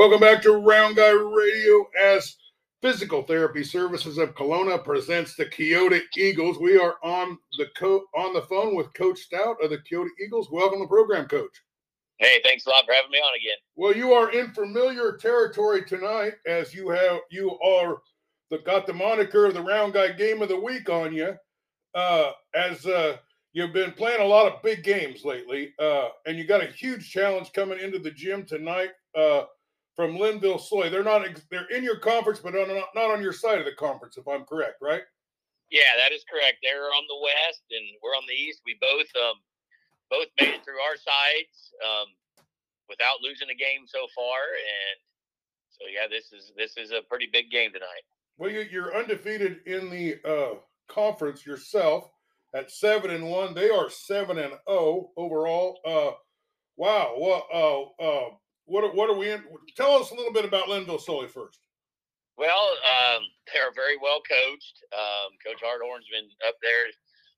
Welcome back to Round Guy Radio as Physical Therapy Services of Kalona presents the Keota Eagles. We are on the co- on the phone with Coach Stout of the Keota Eagles. Welcome to the program, Coach. Hey, thanks a lot for having me on again. Well, you are in familiar territory tonight as you have you are the got the moniker of the Round Guy Game of the Week on you. Uh, as uh, you've been playing a lot of big games lately, uh, and you got a huge challenge coming into the gym tonight. From Lynnville Sully. They're not they're in your conference, but not, not on your side of the conference, if I'm correct, right? Yeah, that is correct. They're on the west, and we're on the east. We both um, both made it through our sides um, without losing a game so far, and so yeah, this is this is a pretty big game tonight. Well, you, you're undefeated in the uh, conference yourself at seven and one. They are seven and zero oh overall. Uh, wow. Well, uh, uh, what are, what are we in? Tell us a little bit about Lynnville Sully first. Well, um, they're very well coached. Um, Coach Hardhorn's been up there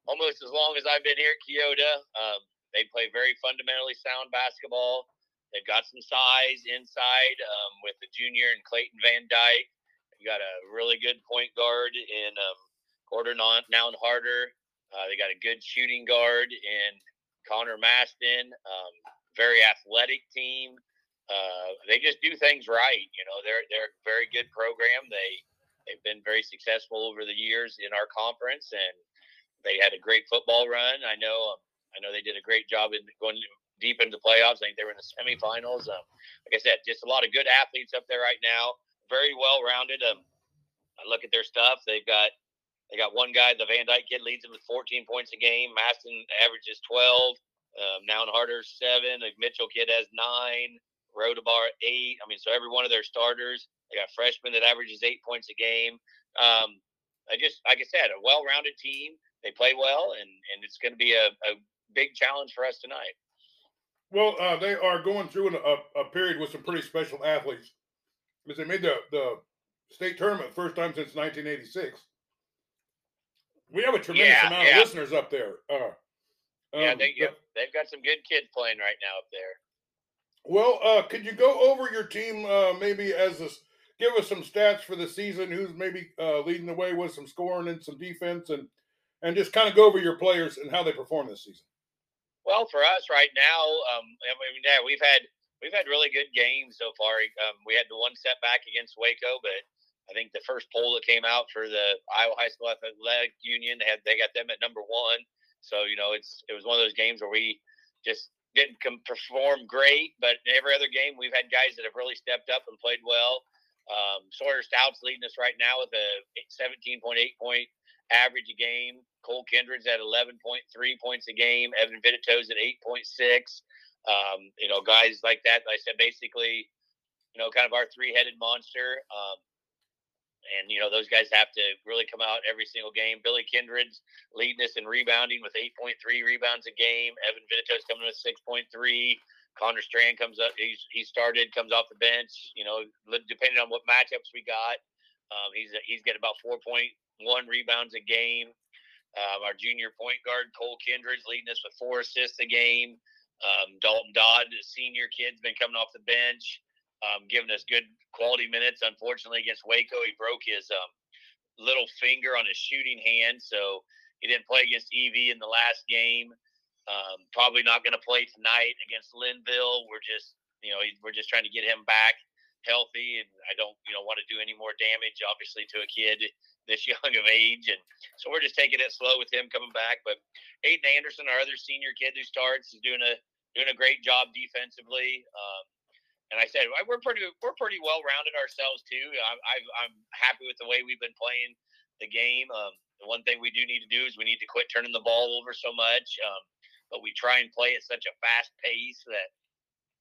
almost as long as I've been here at Keota. Um, they play very fundamentally sound basketball. They've got some size inside um, with the junior and Clayton Van Dyke. You got a really good point guard in um, Gordon Noun Harder. Uh, they got a good shooting guard in Connor Maston. Um, very athletic team. Uh, they just do things right. You know, they're they're a very good program. They they've been very successful over the years in our conference, and they had a great football run. I know um, I know they did a great job in going deep into the playoffs. I think they were in the semifinals. Um, like I said, just a lot of good athletes up there right now. Very well rounded. Um, I look at their stuff. They've got they got one guy, the Van Dyke kid, leads them with 14 points a game. Maston averages 12. Um, Noun Harder seven. The Mitchell kid has nine. Rodabar eight. I mean, so every one of their starters, they got freshmen that averages eight points a game. Um, I just, like I said, a well-rounded team. They play well, and and it's going to be a, a big challenge for us tonight. Well, uh, they are going through an, a, a period with some pretty special athletes because they made the, the state tournament first time since 1986. We have a tremendous yeah, amount yeah. of listeners up there. Uh, um, yeah, they, the, they've got some good kids playing right now up there. Well, uh, could you go over your team uh, maybe as give us some stats for the season? Who's maybe uh, leading the way with some scoring and some defense, and and just kind of go over your players and how they perform this season. Well, for us right now, um, I mean, yeah, we've had we've had really good games so far. Um, we had the one setback against Waco, but I think the first poll that came out for the Iowa High School Athletic Union they had they got them at number one. So you know, it's it was one of those games where we just didn't perform great, but every other game we've had guys that have really stepped up and played well. Um, Sawyer Stout's leading us right now with a 17.8 point average a game. Cole Kindred's at 11.3 points a game. Evan Vitito's at 8.6. Um, you know, guys like that. I said basically, you know, kind of our three-headed monster. Um, and you know those guys have to really come out every single game. Billy Kindred's leading us in rebounding with 8.3 rebounds a game. Evan Vitito's coming with 6.3. Connor Strand comes up. He's he started, comes off the bench. You know, depending on what matchups we got, um, he's he's getting about 4.1 rebounds a game. Um, our junior point guard Cole Kindred's leading us with four assists a game. Um, Dalton Dodd, the senior kid's been coming off the bench um, giving us good quality minutes. Unfortunately, against Waco, he broke his um, little finger on his shooting hand, so he didn't play against EV in the last game. Um, probably not going to play tonight against Lynnville. We're just, you know, we're just trying to get him back healthy, and I don't, you know, want to do any more damage, obviously, to a kid this young of age, and so we're just taking it slow with him coming back. But Aiden Anderson, our other senior kid who starts, is doing a doing a great job defensively. Um, and I said we're pretty we're pretty well rounded ourselves too. I'm I'm happy with the way we've been playing the game. Um, the one thing we do need to do is we need to quit turning the ball over so much. Um, but we try and play at such a fast pace that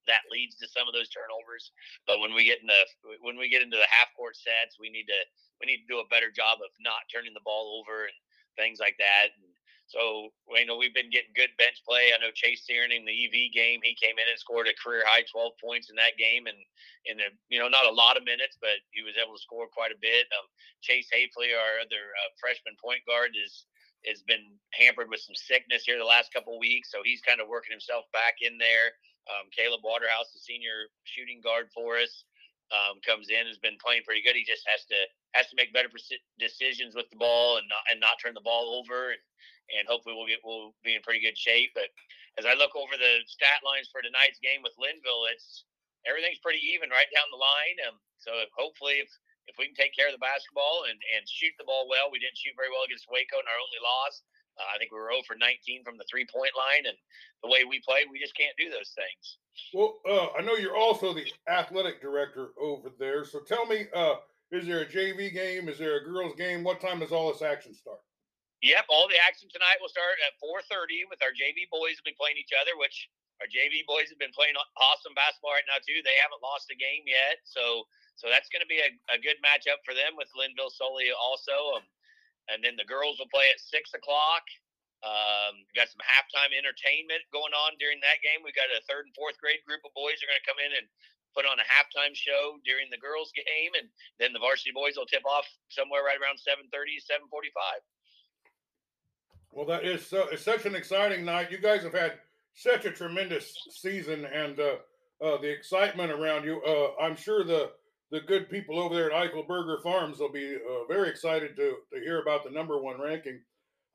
that leads to some of those turnovers. But when we get into when we get into the half court sets, we need to we need to do a better job of not turning the ball over and things like that. And so you know we've been getting good bench play. I know Chase Searing in the EV game, he came in and scored a career high 12 points in that game, and in the you know not a lot of minutes, but he was able to score quite a bit. Um, Chase Hafley, our other uh, freshman point guard, is has been hampered with some sickness here the last couple weeks, so he's kind of working himself back in there. Um, Caleb Waterhouse, the senior shooting guard for us, um, comes in has been playing pretty good. He just has to has to make better decisions with the ball and not and not turn the ball over and and hopefully we'll get we'll be in pretty good shape. But as I look over the stat lines for tonight's game with Lynnville, it's everything's pretty even right down the line. Um, so hopefully if if we can take care of the basketball and, and shoot the ball well, we didn't shoot very well against Waco in our only loss. Uh, I think we were 0 for 19 from the three point line, and the way we played, we just can't do those things. Well, uh, I know you're also the athletic director over there, so tell me, uh, is there a JV game? Is there a girls' game? What time does all this action start? Yep, all the action tonight will start at 4:30 with our JV boys will be playing each other, which our JV boys have been playing awesome basketball right now too. They haven't lost a game yet, so so that's going to be a, a good matchup for them with Lynnville Sully also. Um, and then the girls will play at six o'clock. Um, we've got some halftime entertainment going on during that game. We've got a third and fourth grade group of boys are going to come in and put on a halftime show during the girls' game, and then the varsity boys will tip off somewhere right around 7:30, 7:45. Well, that is so, it's such an exciting night. You guys have had such a tremendous season, and uh, uh, the excitement around you. Uh, I'm sure the the good people over there at Eichelberger Farms will be uh, very excited to, to hear about the number one ranking.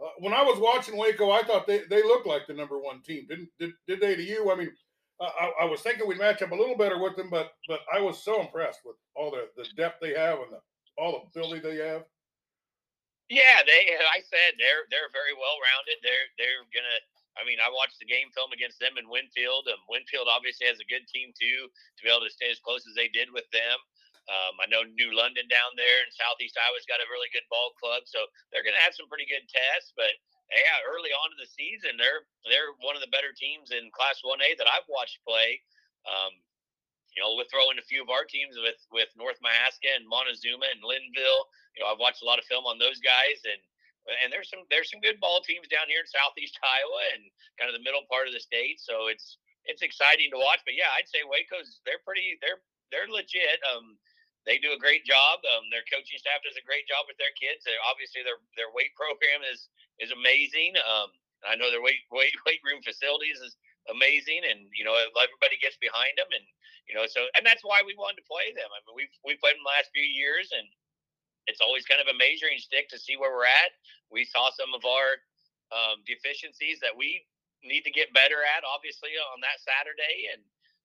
Uh, when I was watching Waco, I thought they, they looked like the number one team. Didn't did, did they to you? I mean, I, I, was thinking we'd match up a little better with them, but but I was so impressed with all the, the depth they have and the, all the ability they have. Yeah, they. I said they're they're very well rounded. They're they're gonna. I mean, I watched the game film against them in Winfield. Um, Winfield obviously has a good team too to be able to stay as close as they did with them. Um, I know New London down there in Southeast Iowa's got a really good ball club, so they're going to have some pretty good tests. But yeah, early on in the season, they're they're one of the better teams in Class One A that I've watched play. Um, you know, we'll throw in a few of our teams with with North Mahaska and Montezuma and Lynnville. You know, I've watched a lot of film on those guys, and and there's some there's some good ball teams down here in Southeast Iowa and kind of the middle part of the state. So it's it's exciting to watch. But yeah, I'd say Waco's they're pretty they're they're legit. Um, they do a great job. Um, their coaching staff does a great job with their kids. They're, obviously, their their weight program is is amazing. Um, I know their weight weight weight room facilities is amazing, and you know everybody gets behind them, and you know so and that's why we wanted to play them. I mean, we've we played them the last few years, and it's always kind of a measuring stick to see where we're at. We saw some of our um, deficiencies that we need to get better at, obviously, on that Saturday, and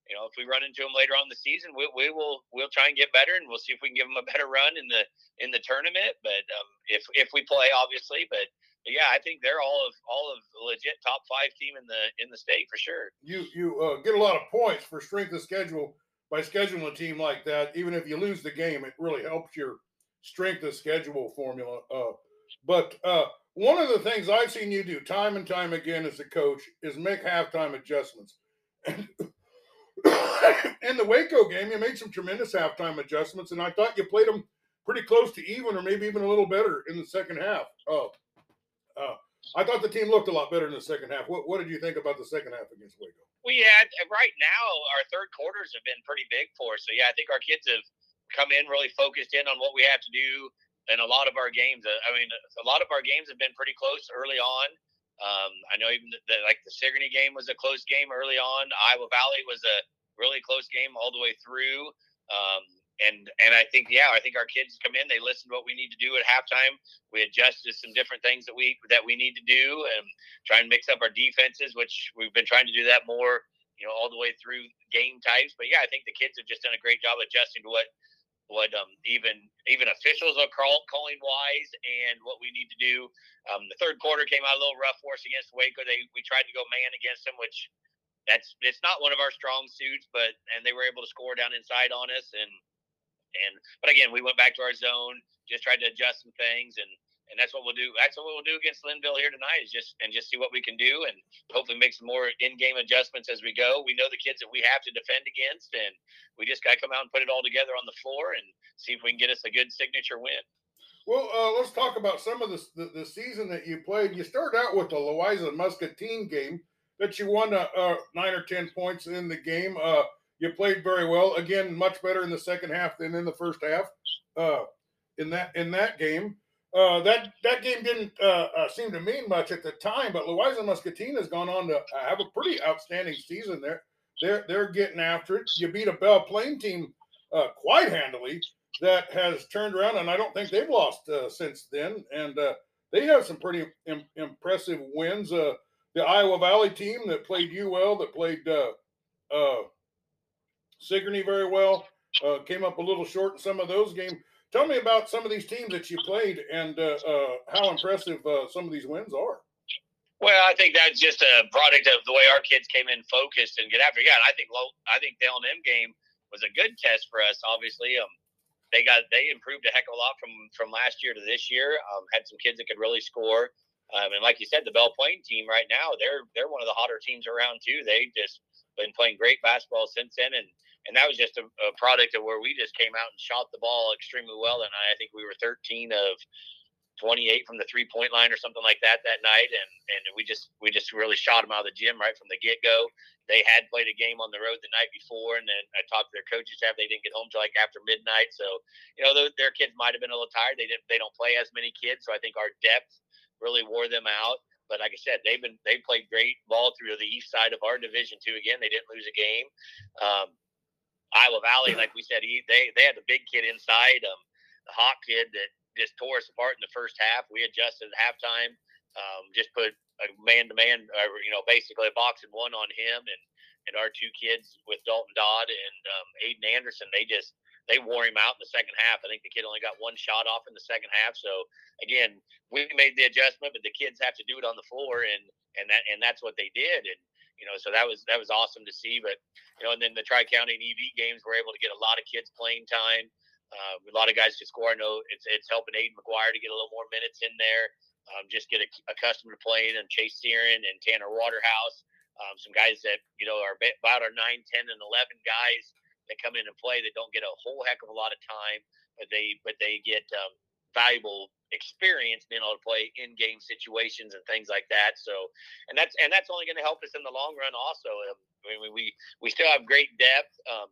you know, if we run into them later on the season, we, we will we'll try and get better, and we'll see if we can give them a better run in the in the tournament. But um, if if we play, obviously, but yeah, I think they're all of all of legit top five team in the in the state for sure. You you uh, get a lot of points for strength of schedule by scheduling a team like that. Even if you lose the game, it really helps your strength of schedule formula. But uh, one of the things I've seen you do time and time again as a coach is make halftime adjustments. And in the Waco game, you made some tremendous halftime adjustments, and I thought you played them pretty close to even, or maybe even a little better in the second half. Uh, uh, I thought the team looked a lot better in the second half. What, what did you think about the second half against Waco? Well, yeah, right now our third quarters have been pretty big for us. So yeah, I think our kids have come in really focused in on what we have to do in a lot of our games. I mean, a lot of our games have been pretty close early on. Um, I know even the, the, like the Sigourney game was a close game early on. Iowa Valley was a really close game all the way through. Um, and and I think yeah, I think our kids come in, they listen to what we need to do at halftime. We adjust to some different things that we that we need to do and try and mix up our defenses, which we've been trying to do that more, you know, all the way through game types. But yeah, I think the kids have just done a great job adjusting to what what um, even even officials are call, calling wise and what we need to do. Um, the third quarter came out a little rough for us against Waco. They we tried to go man against them, which that's it's not one of our strong suits, but and they were able to score down inside on us and and but again we went back to our zone, just tried to adjust some things and and that's what we'll do. That's what we'll do against Lynnville here tonight is just and just see what we can do and hopefully make some more in-game adjustments as we go. We know the kids that we have to defend against, and we just got to come out and put it all together on the floor and see if we can get us a good signature win. Well, uh, let's talk about some of the, the, the season that you played. You started out with the Louisa Muscatine game that you won uh, uh, nine or ten points in the game. Uh, you played very well. Again, much better in the second half than in the first half. Uh, in that in that game, uh, that that game didn't uh, uh, seem to mean much at the time, but Louisa Muscatine has gone on to uh, have a pretty outstanding season. There, they're they're getting after it. You beat a Belle Plaine team uh, quite handily that has turned around, and I don't think they've lost uh, since then. And they have some pretty Im- impressive wins. The Iowa Valley team that played you well, that played Sigourney very well, came up a little short in some of those games. Tell me about some of these teams that you played and uh, uh, how impressive uh, some of these wins are. Well, I think that's just a product of the way our kids came in focused and get after. Yeah, I think I think the L and M game was a good test for us. Obviously, um, they got they improved a heck of a lot from from last year to this year. Um, had some kids that could really score. Um, and like you said, the Belle Plaine team right now, they're they're one of the hotter teams around too. They just been playing great basketball since then, and and that was just a, a product of where we just came out and shot the ball extremely well. And I think we were 13 of 28 from the three point line or something like that that night, and and we just we just really shot them out of the gym right from the get go. They had played a game on the road the night before, and then I talked to their coaches staff. They didn't get home till like after midnight, so you know their kids might have been a little tired. They didn't they don't play as many kids, so I think our depth really wore them out. But like I said, they've been they played great ball through the east side of our division too. Again, they didn't lose a game. Um, Iowa Valley, like we said, he, they they had the big kid inside, um, the hot kid that just tore us apart in the first half. We adjusted at halftime, um, just put a man to man, you know, basically a box and one on him, and and our two kids with Dalton Dodd and um, Aiden Anderson, they just they wore him out in the second half. I think the kid only got one shot off in the second half. So again, we made the adjustment, but the kids have to do it on the floor, and and that and that's what they did. And you know, so that was that was awesome to see. But you know, and then the Tri County and EV games were able to get a lot of kids playing time. Uh, a lot of guys to score. I know it's it's helping Aiden McGuire to get a little more minutes in there. Um, just get a, accustomed to playing and Chase Searing and Tanner Waterhouse. Um, some guys that you know are about our 9, 10, and 11 guys that come in and play that don't get a whole heck of a lot of time, but they but they get um, valuable experience being able to play in game situations and things like that. So, and that's and that's only going to help us in the long run. Also, um, I mean, we we still have great depth. Um,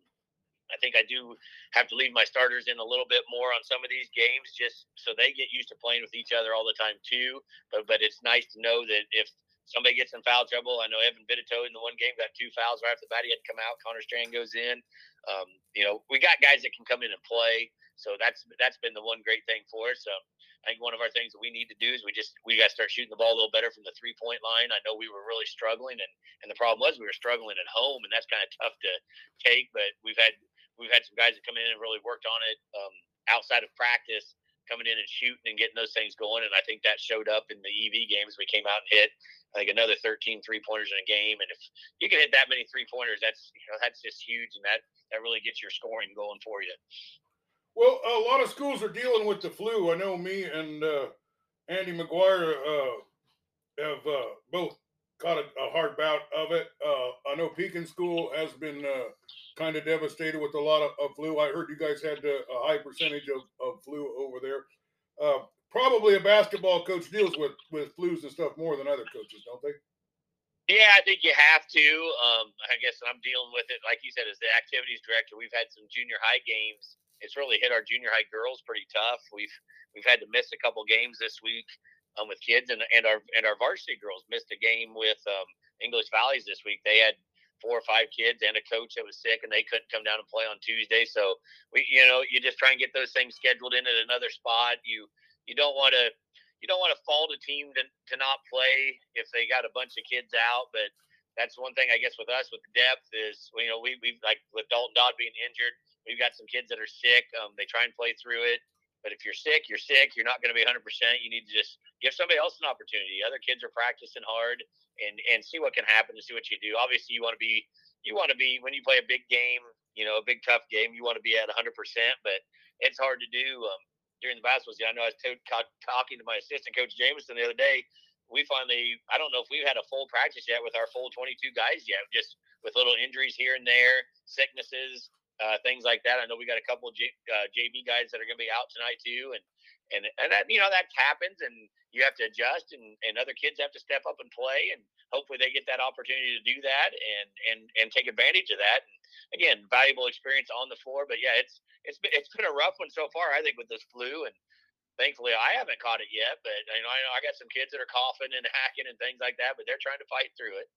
I think I do have to leave my starters in a little bit more on some of these games, just so they get used to playing with each other all the time too. But but it's nice to know that if somebody gets in foul trouble. I know Evan Vitito in the one game got two fouls right off the bat. He had to come out. Connor Strand goes in. Um, you know, we got guys that can come in and play. So that's that's been the one great thing for us. Um, I think one of our things that we need to do is we just we got to start shooting the ball a little better from the three point line. I know we were really struggling, and and the problem was we were struggling at home, and that's kind of tough to take. But we've had we've had some guys that come in and really worked on it um, outside of practice coming in and shooting and getting those things going. And I think that showed up in the EV games. We came out and hit, I think, another 13 three pointers in a game. And if you can hit that many three pointers, that's you know that's just huge, and that that really gets your scoring going for you. Well, a lot of schools are dealing with the flu. I know me and uh, Andy McGuire uh, have uh, both caught a, a, hard bout of it. Uh, I know Pekin School has been uh, kind of devastated with a lot of, of flu. I heard you guys had a, a high percentage of, of flu over there. Uh, probably a basketball coach deals with with flus and stuff more than other coaches, don't they? Yeah, I think you have to. Um, I guess I'm dealing with it, like you said, as the activities director. We've had some junior high games. It's really hit our junior high girls pretty tough. We've we've had to miss a couple games this week um, with kids, and and our and our varsity girls missed a game with um, English Valleys this week. They had four or five kids and a coach that was sick and they couldn't come down and play on Tuesday. So we, you know, you just try and get those things scheduled in at another spot. You, you don't want to, you don't want to fault a team to, to not play if they got a bunch of kids out. But that's one thing I guess with us with depth is, you know, we, we like with Dalton Dodd being injured, we've got some kids that are sick. Um, they try and play through it. But if you're sick, you're sick. You're not going to be 100%. You need to just give somebody else an opportunity. Other kids are practicing hard and and see what can happen and see what you do. Obviously, you want to be you want to be when you play a big game, you know, a big tough game. You want to be at 100%, but it's hard to do um, during the basketball season. I know I was t- talking to my assistant coach Jameson the other day. We finally, I don't know if we've had a full practice yet with our full 22 guys yet, just with little injuries here and there, sicknesses uh, things like that. I know we got a couple of J, uh, JV guys that are going to be out tonight too, and and and that you know that happens, and you have to adjust, and and other kids have to step up and play, and hopefully they get that opportunity to do that, and and and take advantage of that. And again, valuable experience on the floor, but yeah, it's it's been, it's been a rough one so far, I think, with this flu, and thankfully I haven't caught it yet, but you know I, I got some kids that are coughing and hacking and things like that, but they're trying to fight through it.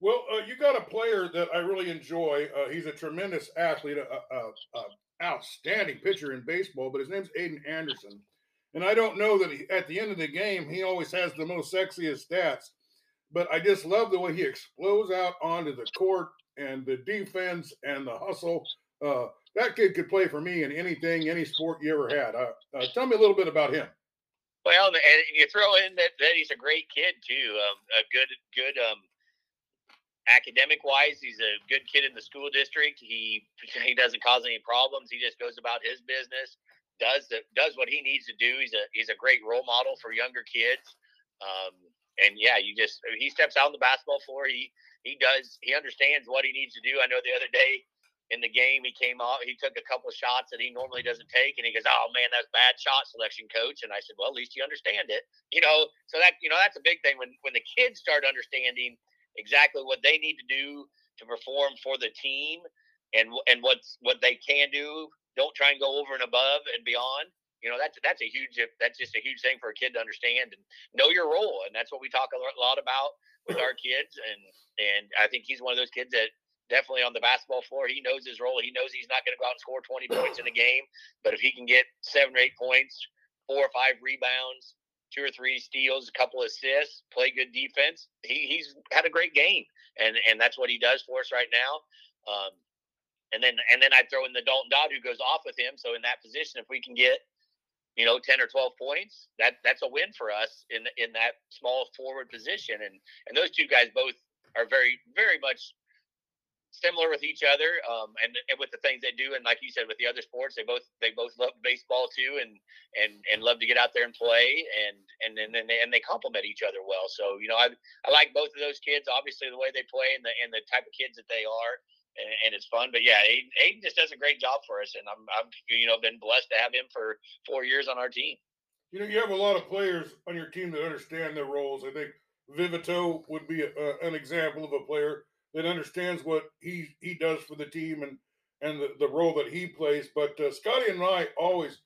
Well, uh, you got a player that I really enjoy. Uh, he's a tremendous athlete, a, a, a, outstanding pitcher in baseball, but his name's Aiden Anderson. And I don't know that he, at the end of the game, he always has the most sexiest stats, but I just love the way he explodes out onto the court and the defense and the hustle. Uh, that kid could play for me in anything, any sport you ever had. Uh, uh, tell me a little bit about him. Well, and you throw in that, that he's a great kid too. Um, a good, good um, academic wise, he's a good kid in the school district. He he doesn't cause any problems. He just goes about his business, does the, does what he needs to do. He's a he's a great role model for younger kids. Um, and yeah, you just he steps out on the basketball floor. He he does he understands what he needs to do. I know the other day in the game he came off he took a couple of shots that he normally doesn't take and he goes oh man that's bad shot selection coach and i said well at least you understand it you know so that you know that's a big thing when when the kids start understanding exactly what they need to do to perform for the team and and what's what they can do don't try and go over and above and beyond you know that's that's a huge that's just a huge thing for a kid to understand and know your role and that's what we talk a lot about with our kids and and i think he's one of those kids that definitely on the basketball floor. He knows his role. He knows he's not going to go out and score 20 points in a game, but if he can get seven or eight points, four or five rebounds, two or three steals, a couple assists, play good defense, he, he's had a great game, and and that's what he does for us right now. Um, and then and then I throw in the Dalton Dodd who goes off with him. So in that position, if we can get you know 10 or 12 points, that that's a win for us in in that small forward position. And and those two guys both are very very much similar with each other, um, and, and with the things they do. And like you said, with the other sports, they both they both love baseball too, and and and love to get out there and play, and and and then they, and they complement each other well. So you know, I I like both of those kids. Obviously, the way they play and the and the type of kids that they are. And, and it's fun, but yeah, Aiden, Aiden just does a great job for us, and I'm, I'm, you know, been blessed to have him for four years on our team. You know, you have a lot of players on your team that understand their roles. I think Vivito would be a, an example of a player that understands what he he does for the team and and the, the role that he plays. But uh, Scotty and I always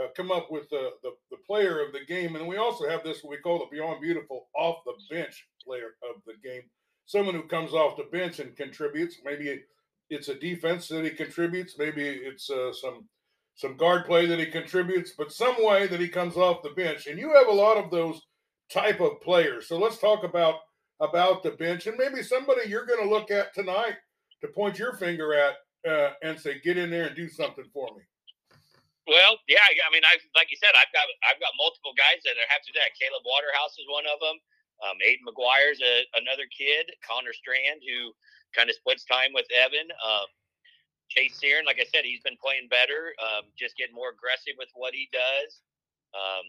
uh, come up with the, the, the player of the game, and we also have this what we call the Beyond Beautiful off the bench player of the game. Someone who comes off the bench and contributes. Maybe it's a defense that he contributes. Maybe it's uh, some some guard play that he contributes, but some way that he comes off the bench. And you have a lot of those type of players. So let's talk about about the bench and maybe somebody you're going to look at tonight to point your finger at uh, and say, get in there and do something for me? Well, yeah, I mean, I like you said, I've got I've got multiple guys that have to do that. Caleb Waterhouse is one of them. Um, Aiden McGuire's a, another kid. Connor Strand, who kind of splits time with Evan. Um, Chase Searon, like I said, he's been playing better, um, just getting more aggressive with what he does. Um,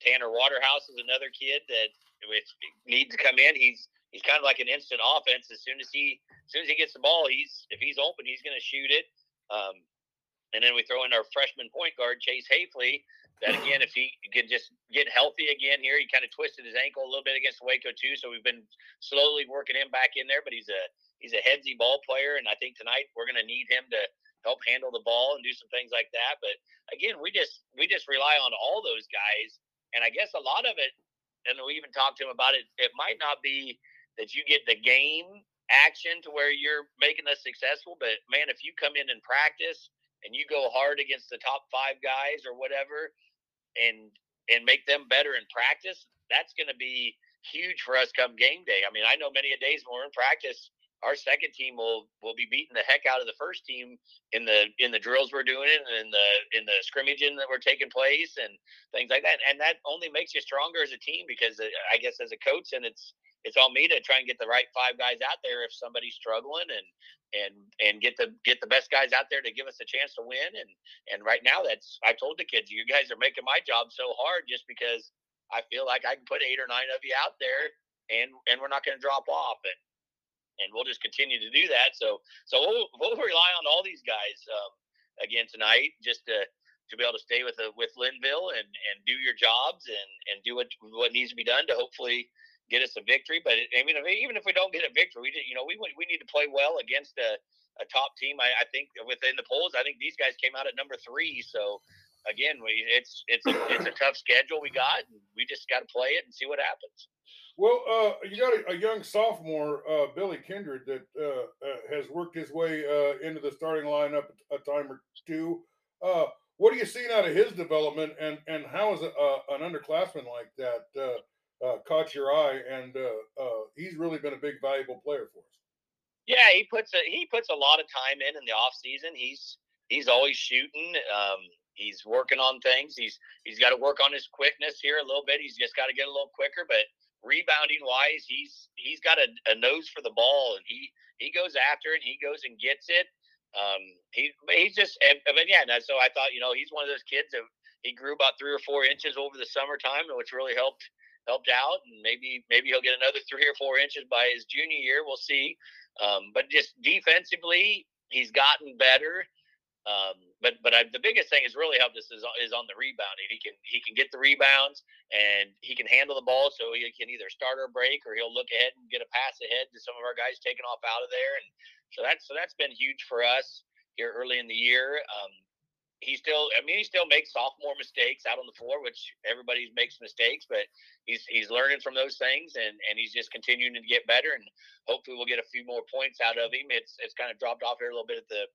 Tanner Waterhouse is another kid that which needs to come in. He's he's kind of like an instant offense. As soon as he as soon as he gets the ball, he's if he's open, he's going to shoot it. Um, and then we throw in our freshman point guard Chase Hafley. That again, if he can just get healthy again here, he kind of twisted his ankle a little bit against Waco too. So we've been slowly working him back in there. But he's a he's a headsy ball player, and I think tonight we're going to need him to help handle the ball and do some things like that. But again, we just we just rely on all those guys, and I guess a lot of it and we even talked to him about it. It might not be that you get the game action to where you're making us successful, but man, if you come in and practice and you go hard against the top five guys or whatever, and and make them better in practice, that's going to be huge for us come game day. I mean, I know many a days when we're in practice, our second team will will be beating the heck out of the first team in the in the drills we're doing and in the in the scrimmaging that we're taking place and things like that. And that only makes you stronger as a team because uh, I guess as a coach and it's it's on me to try and get the right five guys out there if somebody's struggling and and and get the get the best guys out there to give us a chance to win and and right now that's I told the kids you guys are making my job so hard just because I feel like I can put eight or nine of you out there and and we're not going to drop off and and we'll just continue to do that. So so we'll, we'll rely on all these guys um, again tonight just to to be able to stay with the, with Lynnville and and do your jobs and and do what what needs to be done to hopefully get us a victory. But I mean, even if we don't get a victory, we you know we we need to play well against a, a top team. I, I think within the polls, I think these guys came out at number three. So again, we it's it's a, it's a tough schedule we got, and we just got to play it and see what happens. Well, uh, you got a, a young sophomore, uh, Billy Kindred, that uh, uh has worked his way uh, into the starting lineup a time or two. Uh, what are you seeing out of his development, and and how is a, an underclassman like that caught your eye? And he's really been a big, valuable player for us. Yeah, he puts a he puts a lot of time in in the off season. He's he's always shooting. Um, he's working on things. He's he's got to work on his quickness here a little bit. He's just got to get a little quicker, but rebounding wise, he's he's got a, a, nose for the ball, and he he goes after it. And he goes and gets it. Um, he he's just and, yeah. And So I thought you know he's one of those kids that he grew about three or four inches over the summertime, which really helped helped out. And maybe maybe he'll get another three or four inches by his junior year. We'll see. Um, but just defensively, he's gotten better. Um, but but I, the biggest thing is really helped us is, is on the rebounding. He can he can get the rebounds and he can handle the ball, so he can either start or break, or he'll look ahead and get a pass ahead to some of our guys taking off out of there. And so that's so that's been huge for us here early in the year. Um, he still, I mean, he still makes sophomore mistakes out on the floor, which everybody makes mistakes, but he's he's learning from those things, and and he's just continuing to get better, and hopefully we'll get a few more points out of him. It's it's kind of dropped off here a little bit at the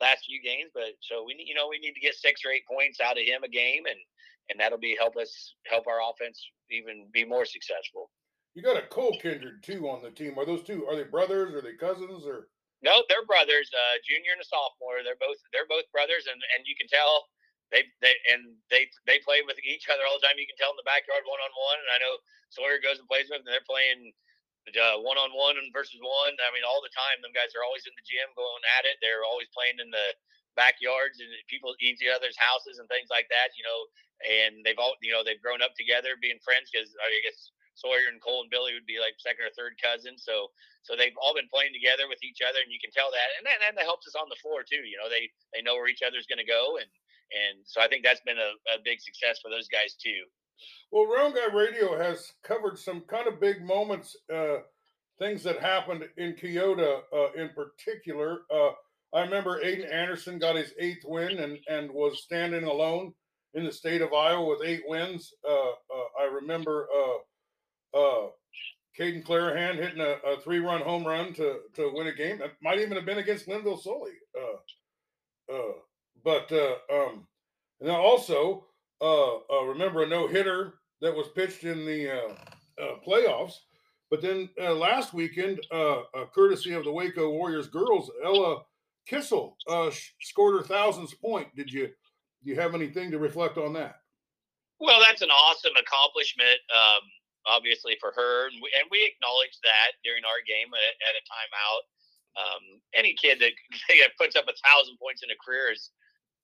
last few games, but so we need, you know, we need to get six or eight points out of him a game, and and that'll be help us help our offense even be more successful. You got a Cole Kindred too on the team. Are those two? Are they brothers? Are they cousins? Or no, they're brothers. Uh, junior and a sophomore. They're both they're both brothers, and and you can tell they they and they they play with each other all the time. You can tell in the backyard one on one. And I know Sawyer goes and plays with them, and they're playing one on one and versus one. I mean, all the time, them guys are always in the gym going at it. They're always playing in the backyards and people each other's houses and things like that. You know, and they've all you know they've grown up together, being friends because I guess Sawyer and Cole and Billy would be like second or third cousins. So so they've all been playing together with each other, and you can tell that. And then and that helps us on the floor too. You know, they they know where each other's going to go, and and so I think that's been a, a big success for those guys too. Well, Round Guy Radio has covered some kind of big moments, uh, things that happened in Keota uh, in particular. Uh, I remember Aiden Anderson got his eighth win and, and was standing alone in the state of Iowa with eight wins. Uh, uh, I remember uh, uh, Caden Clarahan hitting a, a, three-run home run to, to win a game. That might even have been against Lynnville Sully. but um, and also uh, uh, remember a no hitter that was pitched in the uh, uh playoffs. But then uh, last weekend, uh, courtesy of the Waco Warriors girls, Ella Kissel uh scored her thousandth point. Did you do you have anything to reflect on that? Well, that's an awesome accomplishment, um, obviously for her, and we, and we acknowledge that during our game at, at a timeout. Um, any kid that, that puts up a thousand points in a career is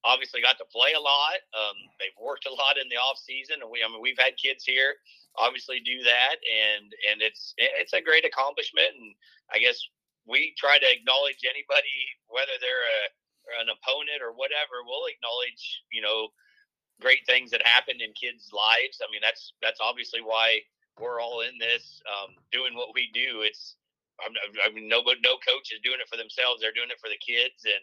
obviously got to play a lot. Um, they've worked a lot in the off season, and we I mean we've had kids here obviously do that, and and it's it's a great accomplishment. And I guess we try to acknowledge anybody, whether they're a an opponent or whatever. We'll acknowledge you know great things that happened in kids' lives. I mean that's that's obviously why we're all in this um, doing what we do. It's I mean, no, no coach is doing it for themselves. They're doing it for the kids, and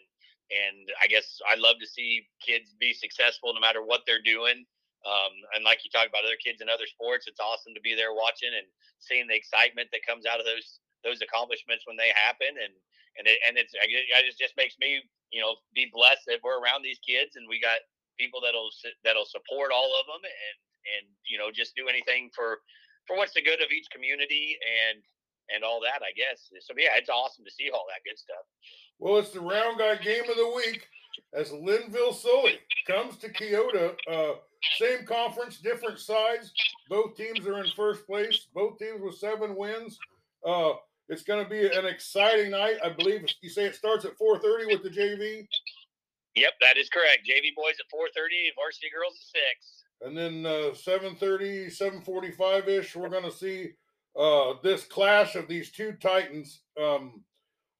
and I guess I love to see kids be successful no matter what they're doing. Um, and like you talk about other kids in other sports, it's awesome to be there watching and seeing the excitement that comes out of those those accomplishments when they happen. And and it, and it's I it just makes me you know be blessed that we're around these kids and we got people that'll that'll support all of them and and you know just do anything for for what's the good of each community and and all that, I guess. So yeah, it's awesome to see all that good stuff. Well, it's the round guy game of the week as Lynnville Sully comes to Keota. Uh, same conference, different sides. Both teams are in first place. Both teams with seven wins. Uh, it's going to be an exciting night. I believe you say it starts at 4:30 with the JV. Yep, that is correct. JV boys at 4:30, varsity girls at six. And then uh, 7:30, 7:45 ish, we're going to see uh, this clash of these two titans. Um,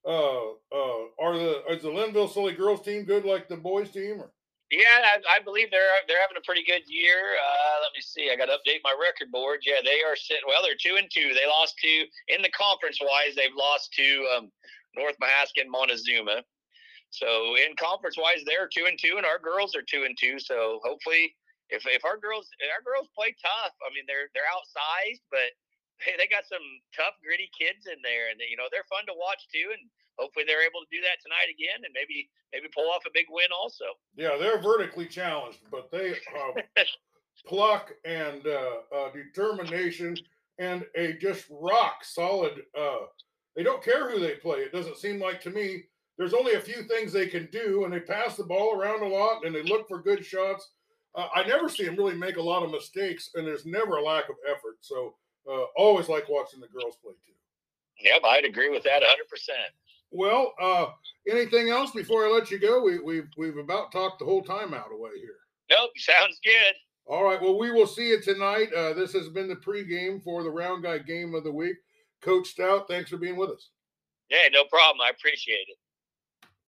uh, uh, are the is the Lynnville Sully girls team good like the boys team? Or? Yeah, I, I, believe they're they're having a pretty good year. Uh, let me see. I got to update my record board. Yeah, they are sitting. Well, they're two and two. They lost two in the conference wise. They've lost to um, North Mahaska and Montezuma. So in conference wise, they're two and two, and our girls are two and two. So hopefully, if if our girls our girls play tough, I mean they're they're outsized, but hey, they got some tough, gritty kids in there, and you know they're fun to watch too. And hopefully they're able to do that tonight again, and maybe maybe pull off a big win also. Yeah, they're vertically challenged, but they have pluck and uh, uh, determination and a just rock solid. Uh, they don't care who they play. It doesn't seem like to me there's only a few things they can do, and they pass the ball around a lot and they look for good shots. Uh, I never see them really make a lot of mistakes, and there's never a lack of effort. So, uh, always like watching the girls play too. Yep, I'd agree with that 100%. Well, uh, anything else before I let you go? We, we've we've about talked the whole time out away here. Nope, sounds good. All right. Well, we will see you tonight. Uh, this has been the pregame for the Round Guy Game of the Week. Coach Stout, thanks for being with us. Yeah, no problem. I appreciate it.